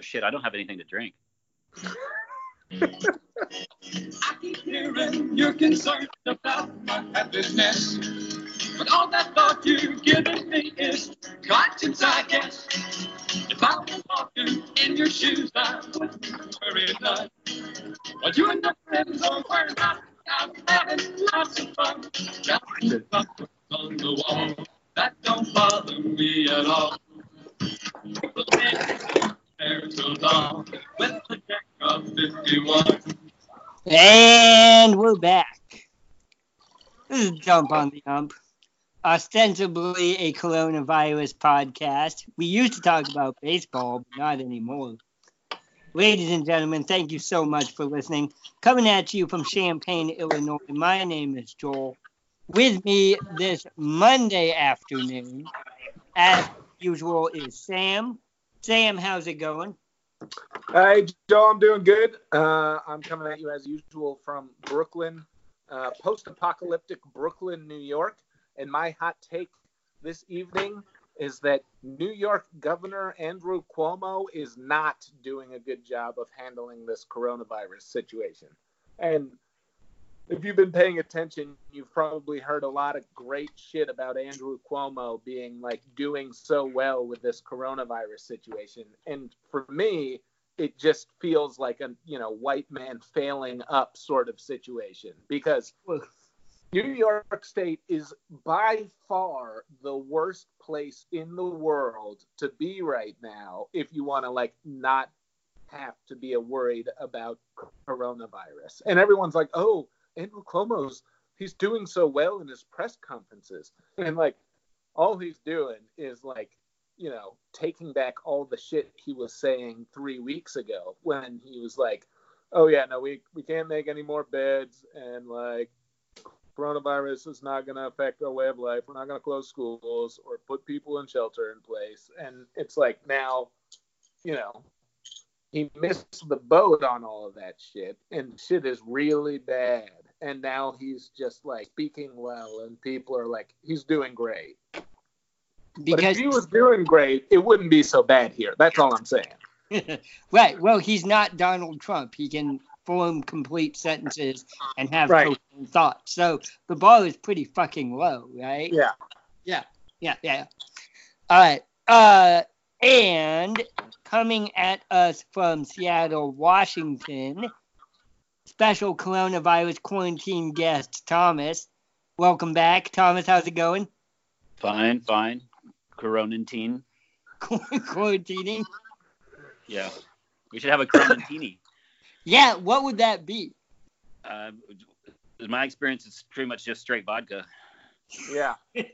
Oh shit! I don't have anything to drink. I keep hearing you're concerned about my happiness. But all that thought you've given me is conscience, I guess. If I was walking in your shoes, I wouldn't worry none. But you and your friends are worried about I'm having lots of fun. Counting the on the wall. That don't bother me at all. People think there so long with the deck of 51. And we're back. This is Jump on the Ump, ostensibly a coronavirus podcast. We used to talk about baseball, but not anymore. Ladies and gentlemen, thank you so much for listening. Coming at you from Champaign, Illinois, my name is Joel. With me this Monday afternoon, as usual, is Sam. Sam, how's it going? Hey, Joe, I'm doing good. Uh, I'm coming at you as usual from Brooklyn, uh, post apocalyptic Brooklyn, New York. And my hot take this evening is that New York Governor Andrew Cuomo is not doing a good job of handling this coronavirus situation. And if you've been paying attention, you've probably heard a lot of great shit about Andrew Cuomo being like doing so well with this coronavirus situation. And for me, it just feels like a you know white man failing up sort of situation because New York State is by far the worst place in the world to be right now if you want to like not have to be worried about coronavirus. And everyone's like, "Oh, Andrew Cuomo's he's doing so well in his press conferences." And like all he's doing is like, you know, taking back all the shit he was saying 3 weeks ago when he was like, "Oh yeah, no, we we can't make any more beds and like coronavirus is not going to affect our way of life. We're not going to close schools or put people in shelter in place. And it's like now, you know, he missed the boat on all of that shit, and shit is really bad. And now he's just like speaking well, and people are like, he's doing great. but if he was doing great, it wouldn't be so bad here. That's all I'm saying. right, well, he's not Donald Trump. He can form complete sentences and have Right. thoughts. So the bar is pretty fucking low, right? Yeah. Yeah, yeah, yeah. All right. Uh, and coming at us from Seattle, Washington, special coronavirus quarantine guest Thomas. Welcome back, Thomas. How's it going? Fine, fine. Coronantine. Quarantining. Yeah. We should have a coronantini. Yeah, what would that be? uh, in my experience, it's pretty much just straight vodka. Yeah.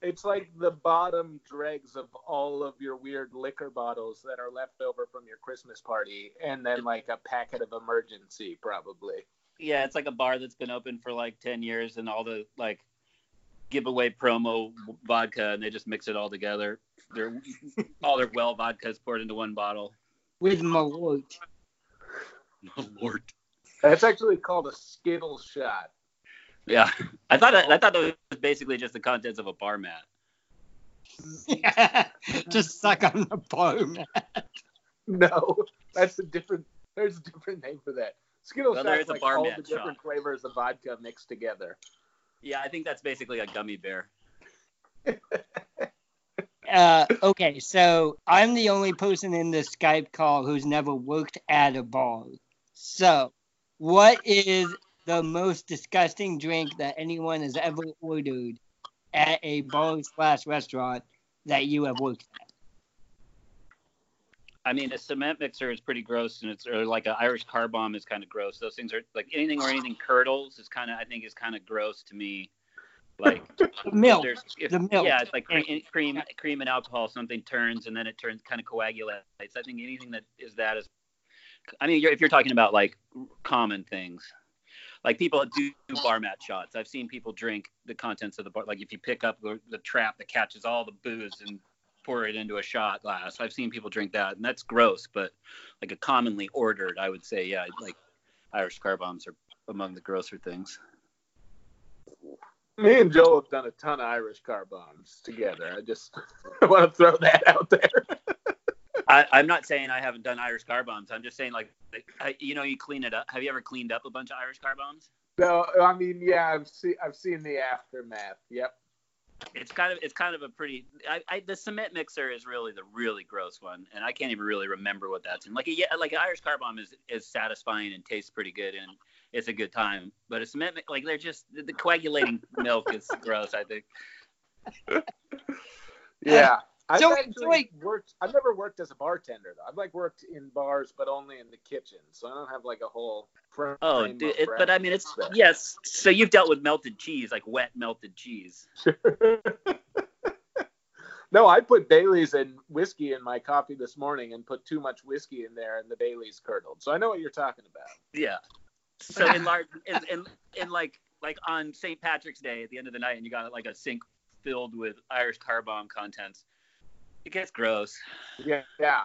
It's like the bottom dregs of all of your weird liquor bottles that are left over from your Christmas party, and then like a packet of emergency, probably. Yeah, it's like a bar that's been open for like 10 years and all the like giveaway promo vodka and they just mix it all together. They're all their well vodkas poured into one bottle. With Malort. Lord. That's actually called a Skittle shot. Yeah, I thought I thought that was basically just the contents of a bar mat. yeah, Just suck on the bone. No, that's a different. There's a different name for that. Skittles Well, shot there's is a like bar all mat the different shot. flavors of vodka mixed together. Yeah, I think that's basically a gummy bear. Uh, okay, so I'm the only person in this Skype call who's never worked at a bar. So, what is the most disgusting drink that anyone has ever ordered at a bar slash restaurant that you have worked at? I mean, a cement mixer is pretty gross, and it's or like an Irish car bomb is kind of gross. Those things are like anything where anything curdles is kind of I think is kind of gross to me. Like Milk. if, the milk. yeah, it's like cream, cream, cream and alcohol. Something turns and then it turns kind of coagulates. I think anything that is that is. I mean, you're, if you're talking about like common things, like people do bar mat shots. I've seen people drink the contents of the bar. Like if you pick up the, the trap that catches all the booze and pour it into a shot glass. I've seen people drink that, and that's gross. But like a commonly ordered, I would say, yeah, like Irish car bombs are among the grosser things. Me and Joel have done a ton of Irish car bombs together. I just want to throw that out there. I, I'm not saying I haven't done Irish car bombs. I'm just saying like, like, I, you know, you clean it up. Have you ever cleaned up a bunch of Irish car bombs? No, I mean, yeah, I've seen I've seen the aftermath. Yep. It's kind of it's kind of a pretty. I, I the cement mixer is really the really gross one, and I can't even really remember what that's in. Like a yeah, like an Irish car bomb is is satisfying and tastes pretty good, and it's a good time. But a cement like they're just the, the coagulating milk is gross. I think. Yeah. I've So- actually so worked. I've never worked as a bartender though. I've like worked in bars, but only in the kitchen, so I don't have like a whole. frame Oh, of dude, it, but I mean, it's reference yes. So you've dealt with melted cheese, like wet melted cheese. there. no, I put Bailey's and whiskey in my coffee this morning, and put too much whiskey in there, and the Bailey's curdled. So I know what you're talking about. Yeah. So in large, in, in, in like like on St. Patrick's Day at the end of the night, and you got like a sink filled with Irish car bomb contents. It gets gross. Yeah, yeah.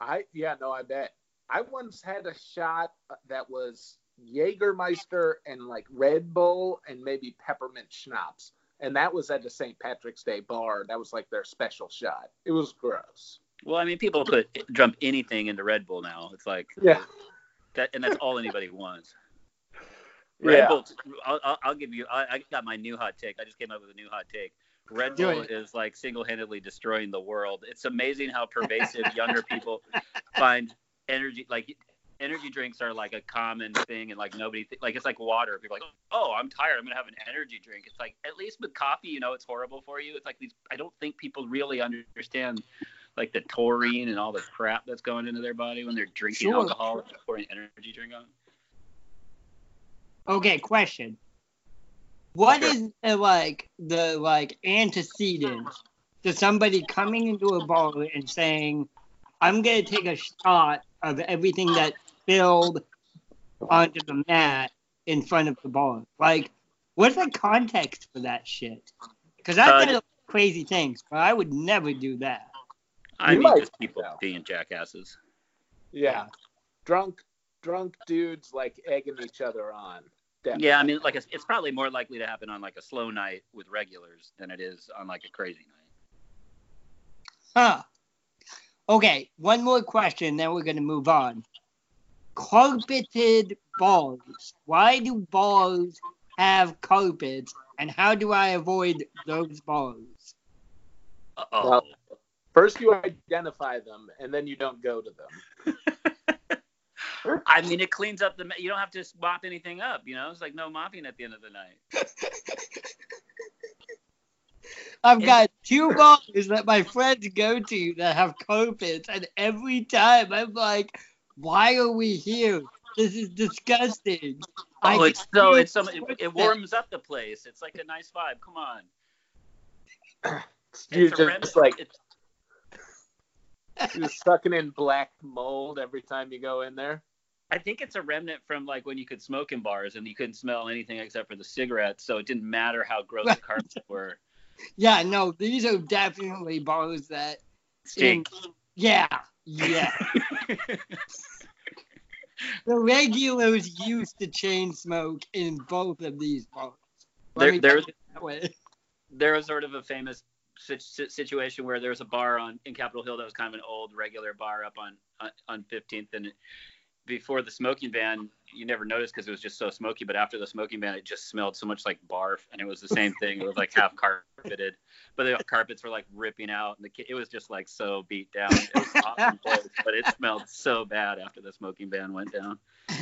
I yeah, no, I bet. I once had a shot that was Jägermeister and like Red Bull and maybe peppermint schnapps. And that was at the St. Patrick's Day bar. That was like their special shot. It was gross. Well, I mean, people put dump anything into Red Bull now. It's like Yeah. that, and that's all anybody wants. Red Yeah. Bull. I'll, I'll, I'll give you. I, I got my new hot take. I just came up with a new hot take. Red Bull is like single-handedly destroying the world. It's amazing how pervasive younger people find energy. Like energy drinks are like a common thing, and like nobody th- like it's like water. People are like, oh, I'm tired. I'm gonna have an energy drink. It's like at least with coffee, you know, it's horrible for you. It's like these. I don't think people really understand like the taurine and all the crap that's going into their body when they're drinking Sure. alcohol and pouring an energy drink on. Okay, question. What Sure. is the, like the like antecedent to somebody coming into a bar and saying, "I'm gonna take a shot of everything that spilled onto the mat in front of the bar"? Like, what's the context for that shit? Because I've Uh, done crazy things, but I would never do that. I You mean, just people know. being jackasses. Yeah. Drunk drunk dudes like egging each other on. Definitely. Yeah, I mean, like it's, it's probably more likely to happen on like a slow night with regulars than it is on like a crazy night. Huh. Okay, one more question, then we're gonna move on. Carpeted balls. Why do balls have carpets, and how do I avoid those balls? Uh-oh. Well- First you identify them and then you don't go to them. I mean, it cleans up the. ma- You don't have to mop anything up. You know, it's like no mopping at the end of the night. I've got two bars that my friends go to that have carpets, and every time I'm like, why are we here? This is disgusting. Oh, I Oh, it's so it's so it, it warms up the place. It's like a nice vibe. Come on. You're It's just like it's- you're sucking in black mold every time you go in there. I think it's a remnant from like when you could smoke in bars and you couldn't smell anything except for the cigarettes, so it didn't matter how gross the carpets were. Yeah, no, these are definitely bars that Stink. Yeah, yeah. the regulars used to chain smoke in both of these bars. Let There, put that way. there was sort of a famous si- si- situation where there was a bar on in Capitol Hill that was kind of an old regular bar up on uh, on, on 15th, and it, before the smoking ban, you never noticed because it was just so smoky. But after the smoking ban, it just smelled so much like barf, and it was the same thing. It was like half carpeted, but the carpets were like ripping out, and the it was just like so beat down. It was awesome place, but it smelled so bad after the smoking ban went down.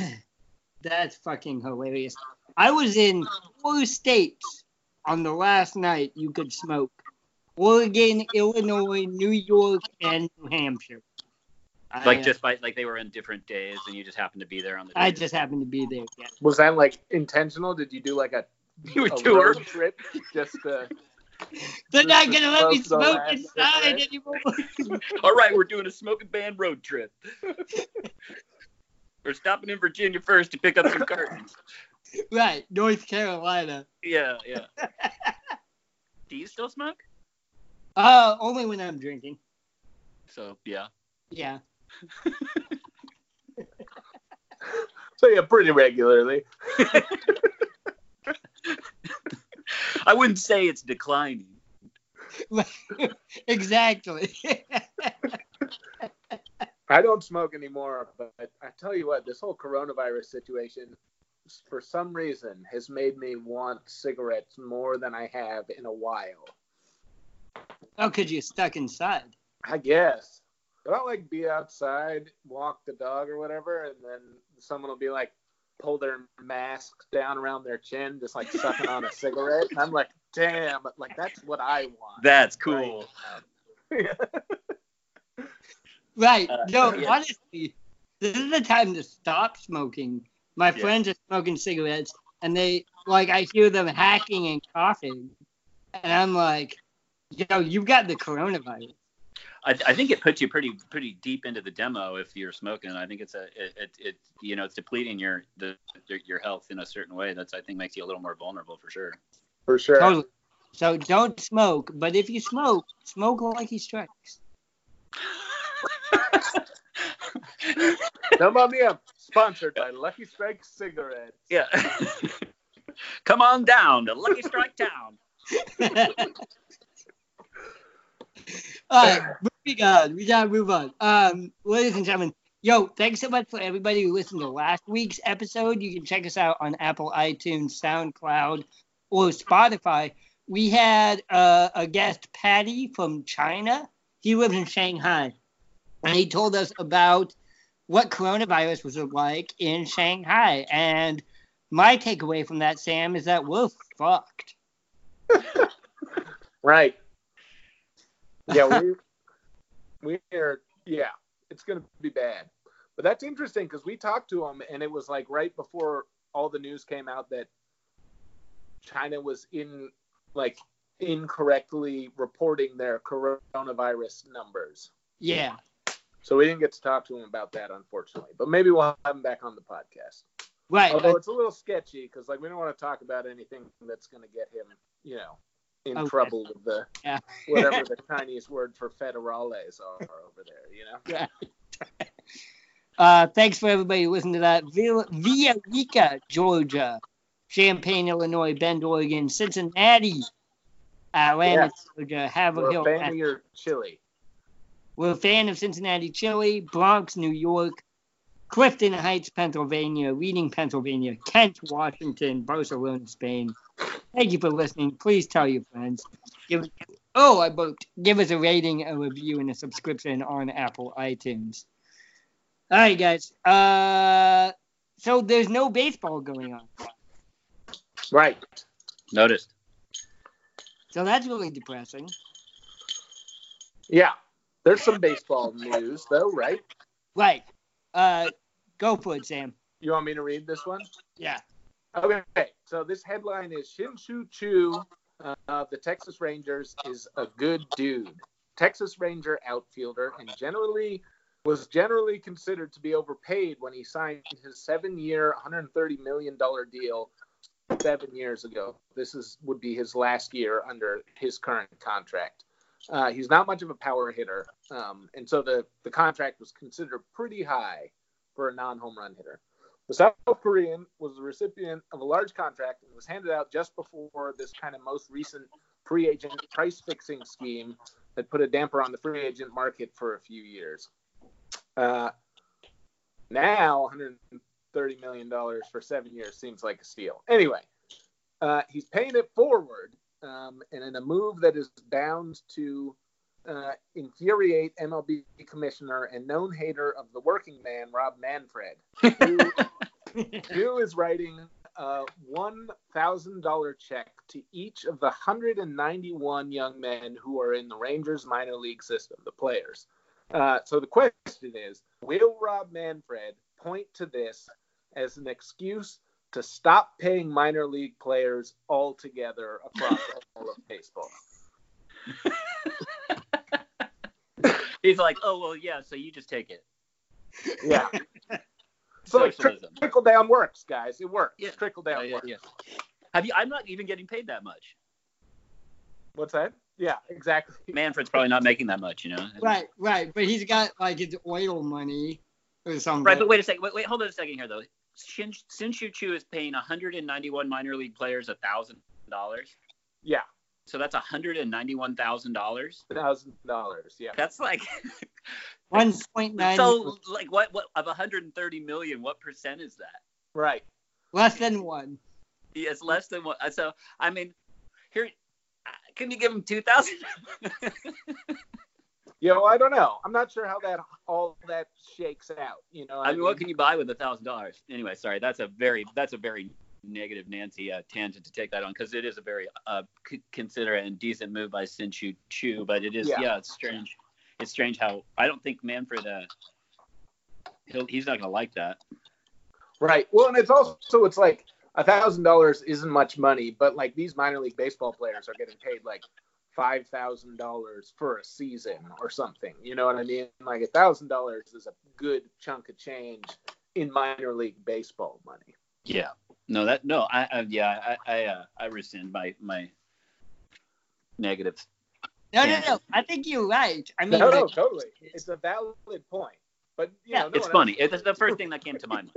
That's fucking hilarious. I was in four states on the last night you could smoke. Oregon, Illinois, New York, and New Hampshire. I, Like just by like they were in different days, and you just happened to be there on the. I just happened to be there. Yeah. Was that like intentional? Did you do like a, you were a tour. trip just to They're not gonna let me Smoke the smoke last inside cigarette. anymore. All right, we're doing a smoking band road trip. we're stopping in Virginia first to pick up some cartons. right, North Carolina. Yeah, yeah. Do you still smoke? Uh, only when I'm drinking. So yeah. Yeah. So yeah, pretty regularly. I wouldn't say it's declining. exactly. I don't smoke anymore, but I tell you what, this whole coronavirus situation, for some reason, has made me want cigarettes more than I have in a while. Oh, because you're stuck inside. I guess. But I'll like be outside, walk the dog or whatever, and then someone will be like, pull their mask down around their chin, just like sucking on a cigarette. And I'm like, damn, like that's what I want. That's cool. Right. Right. Uh, no, yeah. honestly, this is the time to stop smoking. My Yeah. friends are smoking cigarettes, and they like I hear them hacking and coughing, and I'm like, yo, you've got the coronavirus. I, I think it puts you pretty pretty deep into the demo if you're smoking. I think it's a it, it, it you know it's depleting your the your health in a certain way. That's I think makes you a little more vulnerable for sure. For sure. Totally. So don't smoke, but if you smoke, smoke like he strikes. Come on me up. Sponsored by Lucky Strike Cigarettes. yeah. Come on down to Lucky Strike Town. All right, moving on. We gotta move on. Um, ladies and gentlemen, yo, thanks so much for everybody who listened to last week's episode. You can check us out on Apple, iTunes, SoundCloud, or Spotify. We had uh, a guest, Patty from China. He lives in Shanghai, and he told us about what coronavirus was like in Shanghai. And my takeaway from that, Sam, is that we're fucked. Right. Yeah, we we are yeah, it's gonna be bad. But that's interesting because we talked to him and it was like right before all the news came out that China was in like incorrectly reporting their coronavirus numbers. Yeah. So we didn't get to talk to him about that unfortunately. But maybe we'll have him back on the podcast. Right. Although it's a little sketchy because like we don't want to talk about anything that's gonna get him, you know, in trouble with the Yeah. whatever the Chinese word for federales are over there, you know? Uh, thanks for everybody who listened to that. Villa, Rica, Georgia, Champaign, Illinois, Bend, Oregon, Cincinnati, Atlanta, Yes. Georgia, Haverhill. We're a fan of your chili. We're a fan of Cincinnati, chili, Bronx, New York, Clifton Heights, Pennsylvania, Reading, Pennsylvania, Kent, Washington, Barcelona, Spain. Thank you for listening. Please tell your friends. Give oh, I burped. Give us a rating, a review, and a subscription on Apple iTunes. All right, guys. Uh, so there's no baseball going on, Right. Noticed. so that's really depressing. Yeah. There's some baseball news though, right? Right. Uh, go for it, Sam. You want me to read this one? Yeah. Okay. So this headline is Shin-Soo Choo uh, of the Texas Rangers is a good dude. Texas Ranger outfielder and generally was generally considered to be overpaid when he signed his seven-year, 130 million dollar deal seven years ago. This is would be his last year under his current contract. Uh, he's not much of a power hitter, um, and so the the contract was considered pretty high for a non-home run hitter. The South Korean was the recipient of a large contract and was handed out just before this kind of most recent free agent price fixing scheme that put a damper on the free agent market for a few years. Uh, now, 130 million dollars for seven years seems like a steal. Anyway, uh, he's paying it forward, um, and in a move that is bound to uh, infuriate MLB commissioner and known hater of the working man, Rob Manfred, who, who is writing a $1,000 check to each of the 191 young men who are in the Rangers minor league system, the players. Uh, so the question is Will Rob Manfred point to this as an excuse to stop paying minor league players altogether across all of baseball? He's like, oh well, yeah. So you just take it. Yeah. So like tri- trickle down works, guys. It works. Yeah. Trickle down Yeah, yeah, works. yeah. Have you? I'm not even getting paid that much. What's that? Yeah, exactly. Manfred's probably not making that much, you know. Right, right. But he's got like his oil money or something. Right, but wait a second. Wait, wait, hold on a second here though. Shin, Shin-Soo Choo is paying 191 minor league players a thousand dollars. Yeah. So that's hundred and ninety-one thousand dollars. Thousand dollars. Yeah. That's like One point nine. so like what what of 130 million? What percent is that? Right. less than one. Yeah, it's less than one. So I mean, here, uh, can you give him two thousand? Yeah. Well, I don't know. I'm not sure how that all that shakes out. You know. I mean, what can you buy with a thousand dollars? Anyway, sorry, that's a very that's a very negative Nancy uh, tangent to take that on because it is a very uh, c- considerate and decent move by Shin-Soo Choo, but it is Yeah. yeah. it's strange. It's strange how I don't think Manfred uh he'll, he's not gonna like that. Right. Well, and it's also it's like a thousand dollars isn't much money, but like these minor league baseball players are getting paid like five thousand dollars for a season or something. You know what I mean? Like a thousand dollars is a good chunk of change in minor league baseball money. Yeah. No, that no, I, I yeah, I I, uh, I rescind my my negatives. No, Yeah. no, no. I think you're right. I mean, No, no, totally. It's a valid point. But you Yeah, know, no It's one funny. It's the first thing that came to my mind.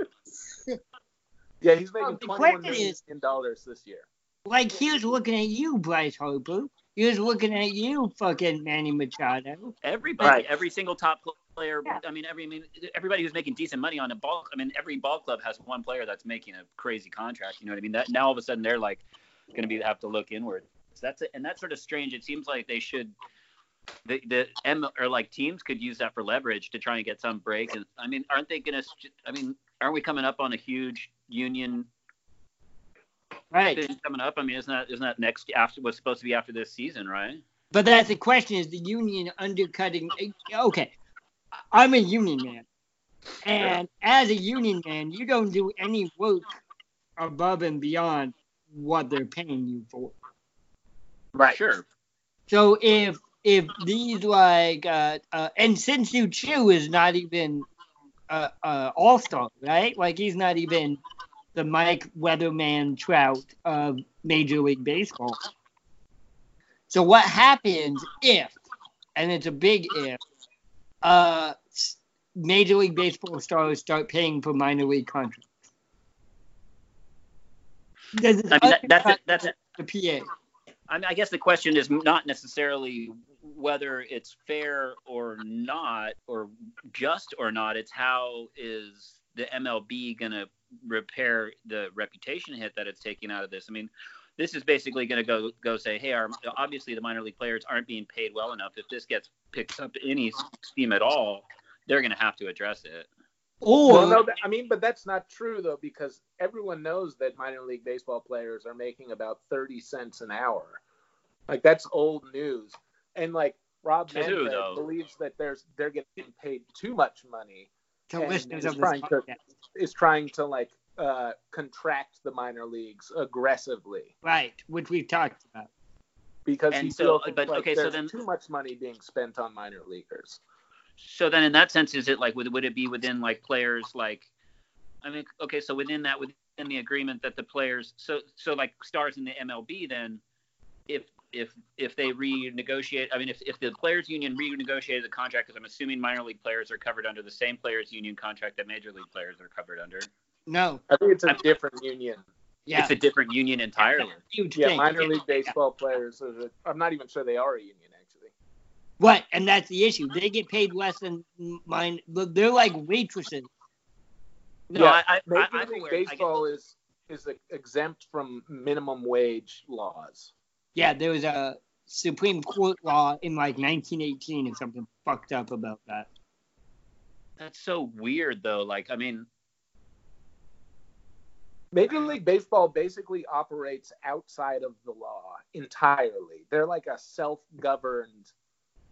yeah, he's making Well, the twenty-one question million is- dollars this year. like he was looking at you, Bryce Harper. He was looking at you, fucking Manny Machado. Everybody, Right. every single top player. Yeah. I mean, every I mean, everybody who's making decent money on a ball. I mean, every ball club has one player that's making a crazy contract. You know what I mean? That now all of a sudden they're like going to be have to look inward. So that's it, and that's sort of strange. It seems like they should. The the M or like teams could use that for leverage to try and get some break. And I mean, aren't they going to? I mean, aren't we coming up on a huge union Right. thing coming up? I mean, isn't that isn't that next after what's supposed to be after this season, right? But that's the question: is the union undercutting? Eh, okay, I'm a union man, and as a union man, you don't do any work above and beyond what they're paying you for. Right. Sure. So if if these like uh, uh and Shin-Soo Choo is not even uh, uh all star, right? Like he's not even the Mike Weatherman Trout of Major League Baseball. So what happens if, and it's a big if, uh, Major League Baseball stars start paying for minor league contracts? I mean, that, that's it. That's it. the PA. I mean, I guess the question is not necessarily whether it's fair or not, or just or not. It's how is the MLB going to repair the reputation hit that it's taking out of this? I mean, this is basically going to go go say, hey, our, obviously the minor league players aren't being paid well enough. If this gets picked up any steam at all, they're going to have to address it. Or Well, no, I mean, but that's not true though, because everyone knows that minor league baseball players are making about thirty cents an hour. Like that's old news, and like Rob To who, Manfred though? believes that there's they're getting paid too much money. to and listeners is of this trying to- Is trying to like uh, contract the minor leagues aggressively Right, which we've talked about. because And he so- feels but, like okay, so there's then- too much money being spent on minor leaguers. So then, in that sense, is it like would would it be within like players like? I mean, okay, so within that, within the agreement that the players, so so like stars in the MLB, then if if if they renegotiate, I mean, if if the players union renegotiated the contract, because I'm assuming minor league players are covered under the same players union contract that major league players are covered under. No, I think it's a I'm- different union. yeah, It's a different union entirely. huge Yeah, thing. minor Yeah. league baseball players. are. I'm not even sure they are a union actually. What? And that's the issue. They get paid less than mine. Look, they're like waitresses. No, Yeah, I, I, I, Major I'm League aware. I Baseball is is exempt from minimum wage laws. Yeah, there was a Supreme Court law in like 1918 and something fucked up about that. that's so weird, though. Like, I mean, Major League Baseball basically operates outside of the law entirely. They're like a self-governed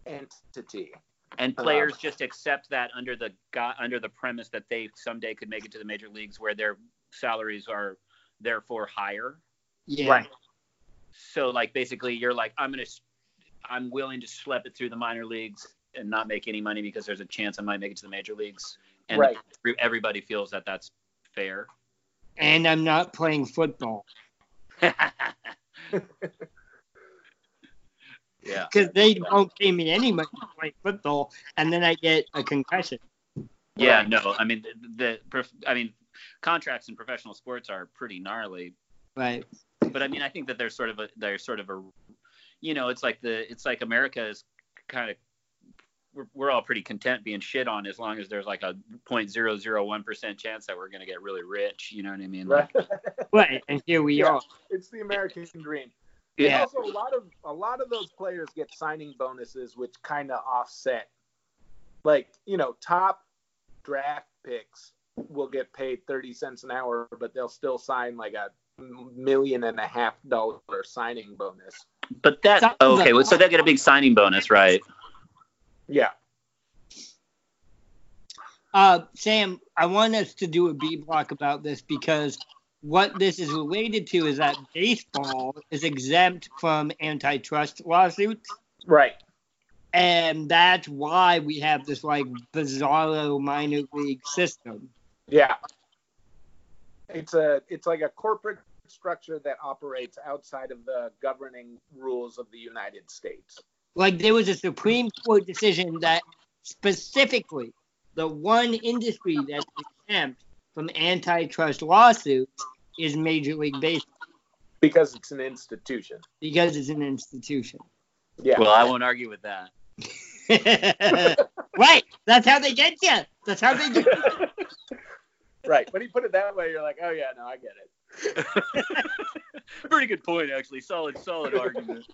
entity. and Uh, players just accept that under the go- under the premise that they someday could make it to the major leagues where their salaries are therefore higher Yeah. Right. so like basically you're like i'm gonna I'm willing to schlep it through the minor leagues and not make any money because there's a chance i might make it to the major leagues and Right. everybody feels that that's fair And I'm not playing football yeah because they won't pay me any money to play football, and then I get a concussion. yeah Right. no i mean the, the i mean contracts in professional sports are pretty gnarly Right. but I mean, I think that there's sort of a there's sort of a you know, it's like the it's like America is kind of we're, we're all pretty content being shit on as long as there's like a 0.001 percent chance that we're gonna get really rich. You know what I mean? Right. Right, and here we Yeah. are. it's the American dream. Yeah. Also, a lot of a lot of those players get signing bonuses, which kind of offset. Like you know, top draft picks will get paid thirty cents an hour, but they'll still sign like a million and a half dollar signing bonus. But that okay, so they get a big signing bonus, right? Yeah. Uh, Sam, I want us to do a B block about this because what this is related to is that baseball is exempt from antitrust lawsuits, Right. and that's why we have this like bizarro minor league system. Yeah. It's a it's like a corporate structure that operates outside of the governing rules of the United States. Like there was a Supreme Court decision that specifically the one industry that's exempt from antitrust lawsuits is Major League Baseball Because it's an institution. because it's an institution. Yeah. Well, I won't argue with that. right. That's how they get you. That's how they get you. right. When you put it that way, you're like, oh yeah, no, I get it. Pretty good point, actually. Solid, solid argument.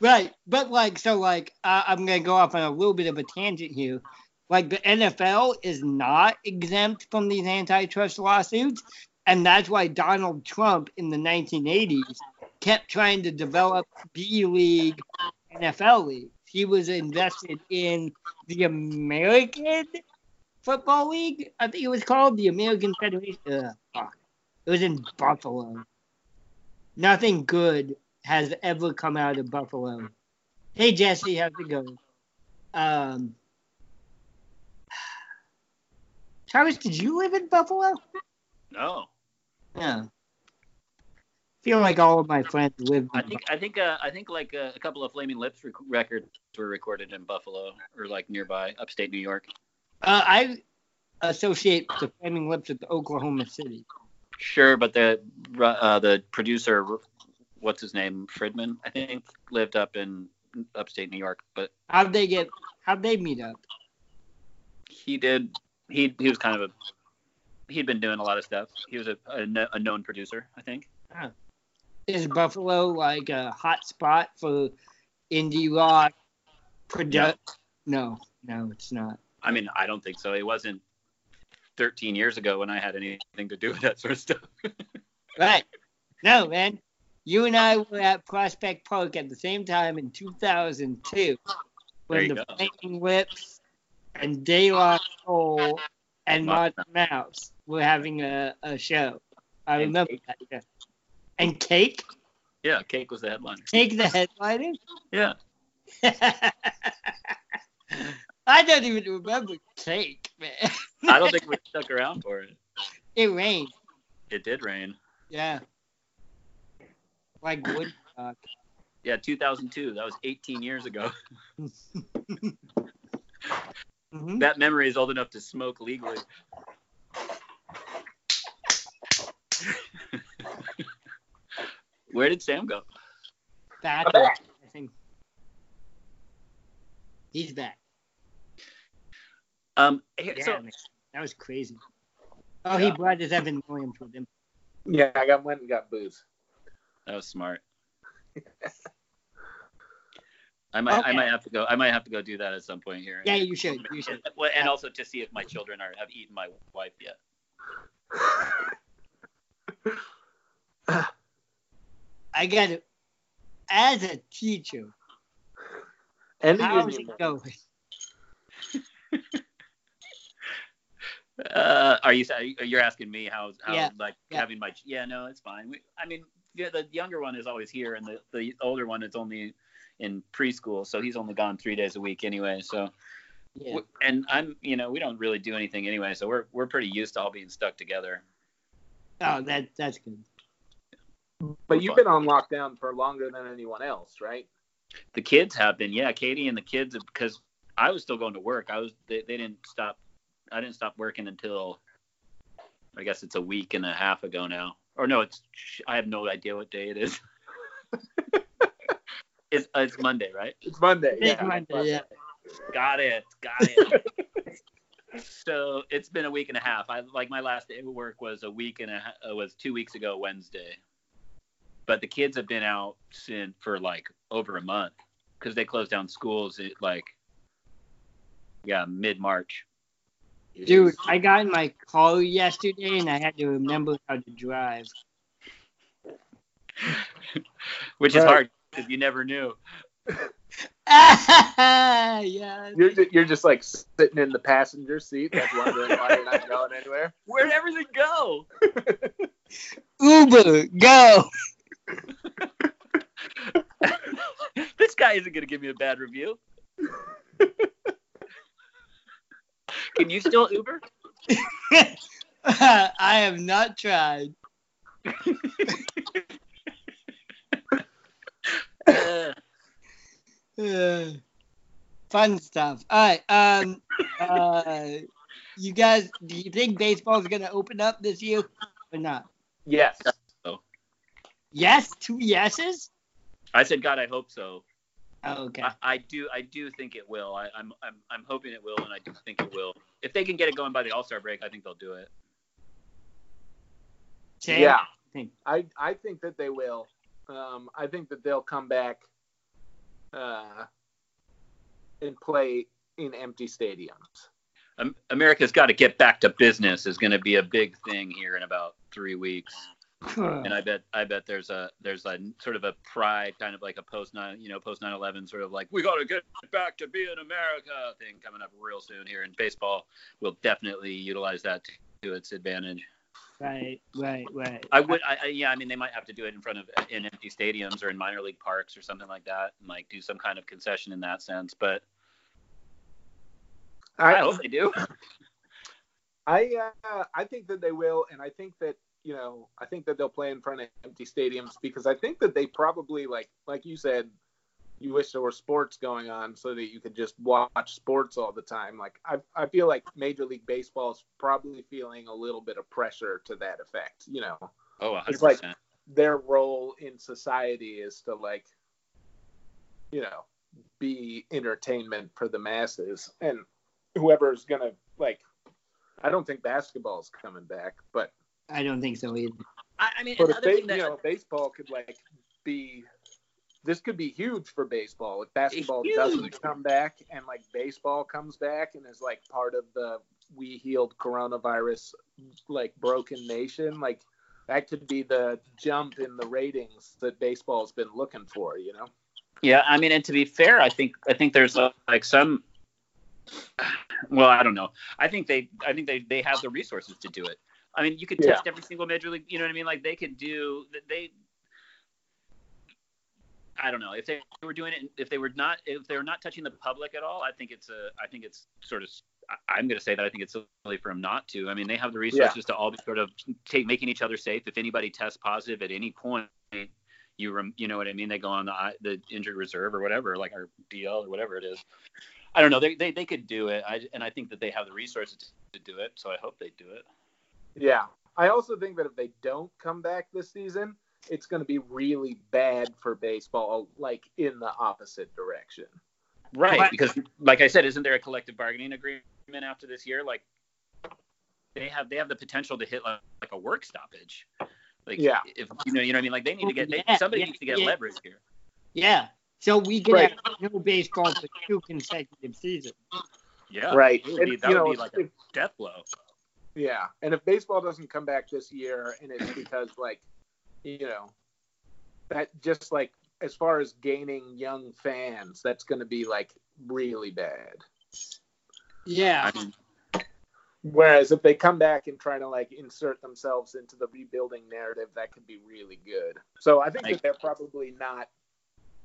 Right. But like, so like, uh, I'm going to go off on a little bit of a tangent here. Like, the NFL is not exempt from these antitrust lawsuits. And that's why Donald Trump in the 1980s kept trying to develop B League NFL leagues. He was invested in the American Football League, I think it was called the American Federation. Ugh, fuck. It was in Buffalo. Nothing good has ever come out of Buffalo. Hey Jesse, how's it going? Um, Travis, did you live in Buffalo? No, Yeah. feel like all of my friends live. I think I think uh, I think like uh, a couple of Flaming Lips rec- records were recorded in Buffalo or like nearby, upstate New York. Uh, I associate the Flaming Lips with Oklahoma City. Sure, but the uh, the producer, what's his name, Fridmann, I think, lived up in upstate New York, but How'd they get? How'd they meet up? he did he he was kind of a he'd been doing a lot of stuff. He was a, a, a known producer, I think. Is Buffalo like a hot spot for indie rock? Produ- no, no, it's not. I mean, I don't think so. It wasn't 13 years ago when I had anything to do with that sort of stuff. Right. No, man. You and I were at Prospect Park at the same time in 2002 when the go. Flaming Lips and De La Soul and. Modest Mouse were having a, a show. I And remember Cake. that. Yeah. And Cake? yeah, Cake was the headliner. Cake the headliner? Yeah. I don't even remember Cake, man. I don't think we stuck around for it. It rained. It did rain. Yeah. Like Woodstock. Yeah, 2002. That was 18 years ago. Mhm. That memory is old enough to smoke legally. Where did Sam go? Back, I'm back. I think. He's back. Um, here, Yeah, so man. that was crazy. Oh, he brought his Evan Williams with him. Yeah, I got went and got booze. That was smart. I might, I might have to go. I might have to go do that at some point here. Yeah, you should. You should. Well, and also to see if my children are have eaten my wife yet. I got it. As a teacher, And how's it going? Uh, are you you're asking me how how Yeah, like yeah. having my yeah no it's fine. We, I mean yeah, the younger one is always here and the the older one is only in preschool so he's only gone three days a week anyway so Yeah. w- and I'm you know we don't really do anything anyway so we're we're pretty used to all being stuck together. Oh, that that's good. But you've been on lockdown for longer than anyone else, right? The kids have been yeah Katie and the kids because I was still going to work I was they, they didn't stop I didn't stop working until I guess it's a week and a half ago now. Or no, it's I have no idea what day it is. it's uh, it's Monday, right? It's Monday. It's yeah. Monday, yeah. Got it. Got it. so it's been a week and a half. I like my last day of work was a week and a ha- uh, was two weeks ago Wednesday. But the kids have been out since for like over a month because they closed down schools at like yeah mid March. Dude, I got in my car yesterday and I had to remember how to drive. Which is Right. hard because you never knew. yeah. You're ju- you're just like sitting in the passenger seat, like wondering why you're not going anywhere. Where'd everything go? Uber, go. this guy isn't gonna give me a bad review. Can you still Uber? I have not tried. Uh, Uh, fun stuff. All right. Um. Uh. You guys, do you think baseball is gonna open up this year or not? Yes. Yes. Two yeses. I said, God, I hope so. Oh, okay. I, I do, I do think it will. I, I'm, I'm, I'm hoping it will, and I do think it will. If they can get it going by the All Star break, I think they'll do it. Sam, Yeah. think? I I think that they will. Um, I think that they'll come back uh, and play in empty stadiums. Um, America's got to get back to business is going to be a big thing here in about three weeks. And I bet I bet there's a there's a sort of a pride kind of like a post nine you know post 9/11 sort of like we got to get back to being America thing coming up real soon here and baseball will definitely utilize that to its advantage. Right. Right. Right. I would I, I yeah I mean they might have to do it in front of in empty stadiums or in minor league parks or something like that and like do some kind of concession in that sense but I, I hope they do. I uh, I think that they will, and I think that you know I think that they'll play in front of empty stadiums because I think that they probably like like you said, you wish there were sports going on so that you could just watch sports all the time. Like I I feel like Major League Baseball is probably feeling a little bit of pressure to that effect. You know, Oh, 100 It's like- their role in society is to like, you know, be entertainment for the masses, and whoever's gonna like. I don't think basketball's coming back, but I don't think so either. I, I mean But if another ba- thing that you know, baseball could like be this could be huge for baseball if basketball Huge. doesn't come back and like baseball comes back and is like part of the we healed coronavirus like broken nation like that could be the jump in the ratings that baseball's been looking for you know Yeah, I mean, and to be fair, I think I think there's uh, like some. Well, I don't know. I think they I think they they have the resources to do it. I mean, you could Yeah. test every single major league. You know what I mean? Like they could do they. I don't know if they were doing it. If they were not, if they were not touching the public at all, I think it's a. I think it's sort of. I'm going to say that I think it's silly for them not to. I mean, they have the resources to all be sort of take making each other safe. If anybody tests positive at any point, you rem, you know what I mean? They go on the the injured reserve or whatever, like our DL or whatever it is. I don't know. They they, they could do it. I and I think that they have the resources to do it. So I hope they do it. Yeah i also think that if they don't come back this season it's going to be really bad for baseball like in the opposite direction Right. But- because like I said, isn't there a collective bargaining agreement after this year? Like they have they have the potential to hit like, like a work stoppage. Like Yeah. if you know you know what I mean like they need to get they, Yeah, somebody yeah, needs to get yeah. leverage here. Yeah. So we get Right. no baseball for two consecutive seasons. Yeah. right It would be, And, that would know, be like if- a death blow. Yeah, and if baseball doesn't come back this year, and it's because like, you know, that just like as far as gaining young fans, that's going to be like really bad. Yeah. I mean, Whereas if they come back and try to like insert themselves into the rebuilding narrative, that could be really good. So I think Like- that they're probably not,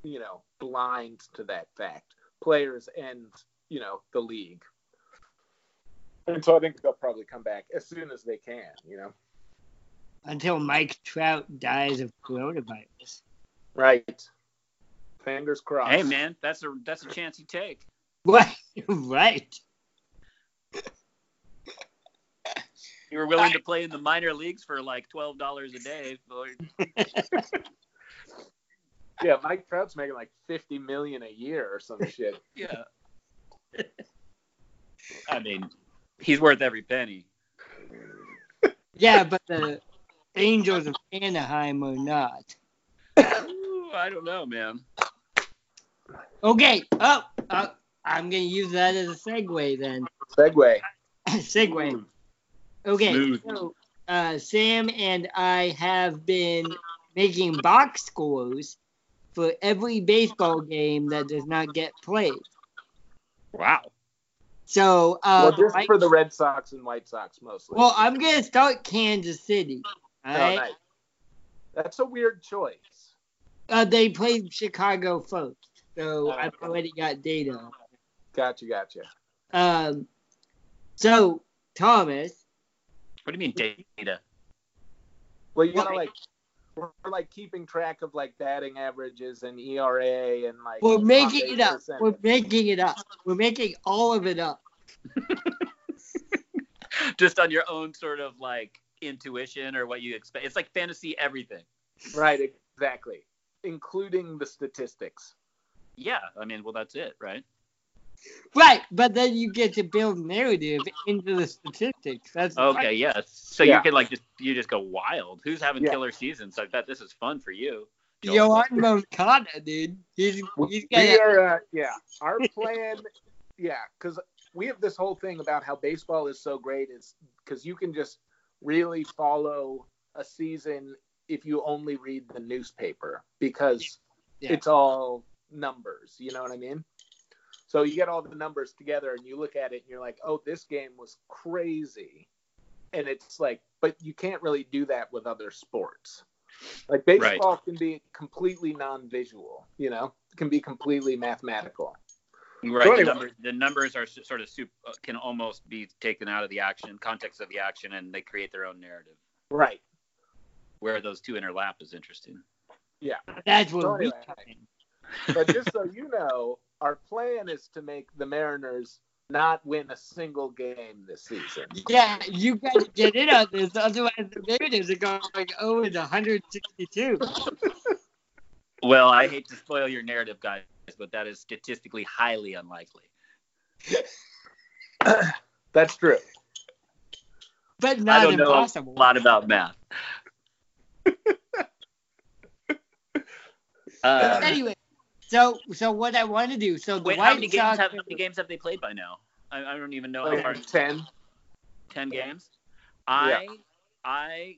you know, blind to that fact, players and you know the league. And so I think they'll probably come back as soon as they can. You know. Until Mike Trout dies of coronavirus. Right. Fingers crossed. hey man, that's a that's a chance you take. What? right. you were willing to play in the minor leagues for like twelve dollars a day. Yeah, Mike Trout's making like fifty million a year or some shit. yeah. I mean, he's worth every penny. Yeah, but the Angels of Anaheim are not. Ooh, I don't know, man. Okay. Oh, uh, I'm gonna use that as a segue then. Segue. segue. Okay. Smooth. So, uh, Sam and I have been making box scores for every baseball game that does not get played. Wow. So, uh, well, just White- for the Red Sox and White Sox mostly. well, I'm gonna start Kansas City. All Oh, right. nice. That's a weird choice. Uh, they played Chicago first, so Oh, I've okay. already got data. Gotcha, gotcha. Um, so Thomas, What do you mean data? Well, you know, like we're like keeping track of like batting averages and ERA and like. we're making it up. percentage. We're making it up. We're making all of it up. Just on your own sort of like intuition or what you expect. It's like fantasy everything. Right, exactly, including the statistics. Yeah. I mean, well, that's it, right? Right, but then you get to build narrative into the statistics. That's Okay. Yeah. So Yeah. you can like just you just go wild. Who's having Yeah. killer seasons? I bet this is fun for you. Yoán Moncada, dude. He's he's We got are, uh, yeah. Our plan, yeah, because we have this whole thing about how baseball is so great is because you can just really follow a season if you only read the newspaper because Yeah. it's all numbers. You know what I mean? So you get all the numbers together and you look at it and you're like, oh, this game was crazy. And it's like, but you can't really do that with other sports. Like baseball can be completely non-visual, you know, it can be completely mathematical. Right. So the, anyway. number, the numbers are sort of soup, uh, can almost be taken out of the action context of the action, and they create their own narrative. Right. Where those two interlap is interesting. Yeah. That's what So we anyway, But just so you know, our plan is to make the Mariners not win a single game this season. Yeah, you got to get in on this, otherwise the Mariners are going oh and 162. Well, I hate to spoil your narrative, guys, but that is statistically highly unlikely. That's true. But not I not don't know a lot about math. uh, Anyway, so so what I want to do, so the wait, White how many games have how many games have they played by now? I, I don't even know how far. Ten. Ten games. I I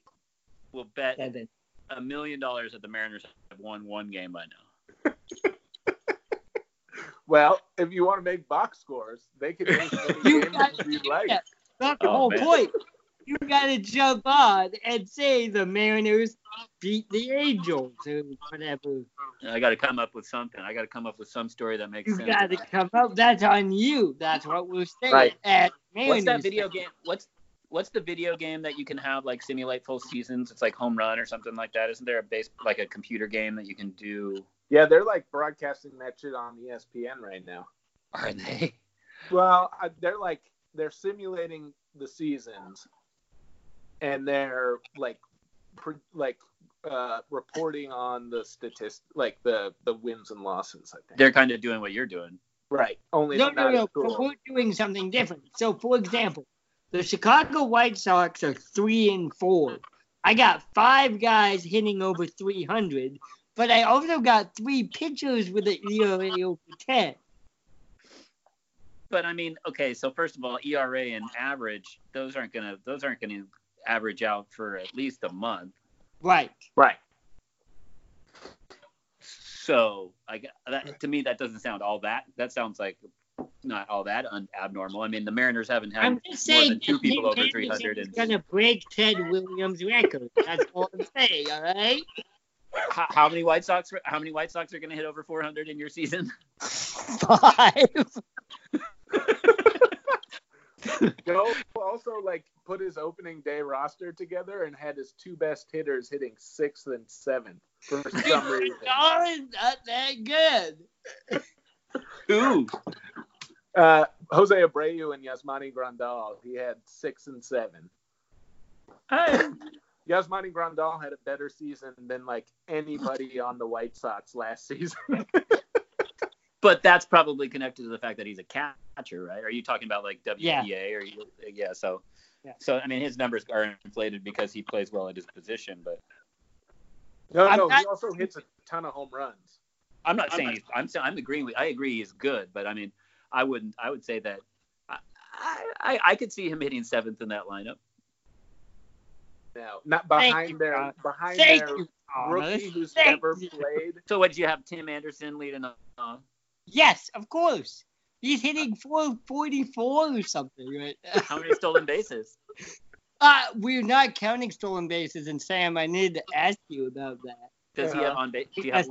will bet Seven. a million dollars that the Mariners have won one game by now. Well, if you want to make box scores, they can make as many you, guys, you'd like. yeah. That's the Oh, whole man. point. You got to jump on and say the Mariners beat the Angels or whatever. I got to come up with something. I got to come up with some story that makes You sense. got to come up. That's on you. That's what we're saying. Right. At Mariners. What's that video game? What's what's the video game that you can have like simulate full seasons? It's like home run or something like that. Isn't there a base like a computer game that you can do? Yeah, they're like broadcasting that shit on ESPN right now. Are they? Well, I- they're like they're simulating the seasons, and they're like, pre- like uh, reporting on the statist, like the the wins and losses. I think. They're kind of doing what you're doing. right. Only No, no, no. cool. We're doing something different. So, for example, the Chicago White Sox are three and four. I got five guys hitting over 300, but I also got three pitchers with an ERA over 10. But I mean, okay, so first of all, ERA and average, those aren't gonna those aren't gonna average out for at least a month. Right. Right. So I gu- that to me that doesn't sound all that. That sounds like not all that un- abnormal. I mean, the Mariners haven't had I'm just more saying than two people Tim over 300. Anderson is And going to break Ted Williams' record. That's all I'm saying, all right? how, how many White Sox? How many White Sox are going to hit over 400 in your season? Five. Joe also like put his opening day roster together and had his two best hitters hitting sixth and seventh for some reason. Darn, not that good. Ooh, Uh, Jose Abreu and Yasmani Grandal, he had six and seven. Hey. Yasmani Grandal had a better season than like anybody on the White Sox last season. But that's probably connected to the fact that he's a catcher, right? Are you talking about like WPA Yeah. or you, yeah? So, Yeah. so I mean, his numbers are inflated because he plays well at his position, but no, I'm no, he also hits a ton of home runs. I'm not saying he's, I'm saying I'm agreeing with I agree he's good, but I mean I wouldn't I would say that I I, I could see him hitting seventh in that lineup. No, not behind you, their John. behind Thank their you, rookie Thomas. who's Thank never you. played. So what did you have Tim Anderson leading off? Yes, of course. He's hitting 444 or something right. How many stolen bases? Uh, we're not counting stolen bases, and Sam, I need to ask you about that. Does he Uh-huh. have on base? Do you have,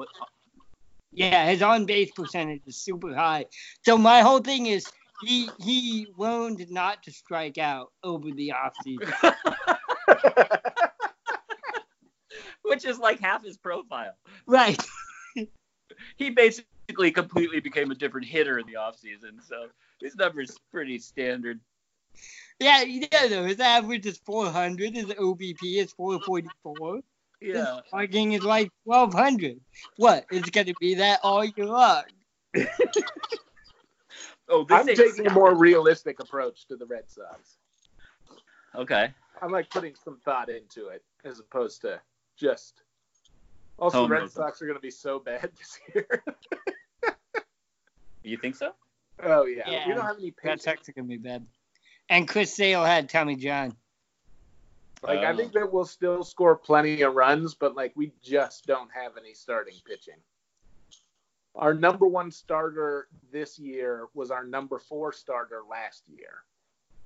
Yeah, his on base percentage is super high. So my whole thing is he he learned not to strike out over the offseason. which is like half his profile. right. He basically completely became a different hitter in the offseason, so his numbers pretty standard. Yeah, yeah, no, his average is 400. His OBP is 444. Yeah. His Yeah. slugging is like 1200. What? It's going to be that all year long. Oh, this I'm is- taking a more realistic approach to the Red Sox. Okay. I'm like putting some thought into it as opposed to just. Also, Home Red runs. Sox are going to be so bad this year. You think so? oh yeah. Yeah. we don't have any Red pitching. Sox are going to be bad. And Chris Sale had Tommy John. Like I Oh. think that we'll still score plenty of runs, but like we just don't have any starting pitching. Our number one starter this year was our number four starter last year.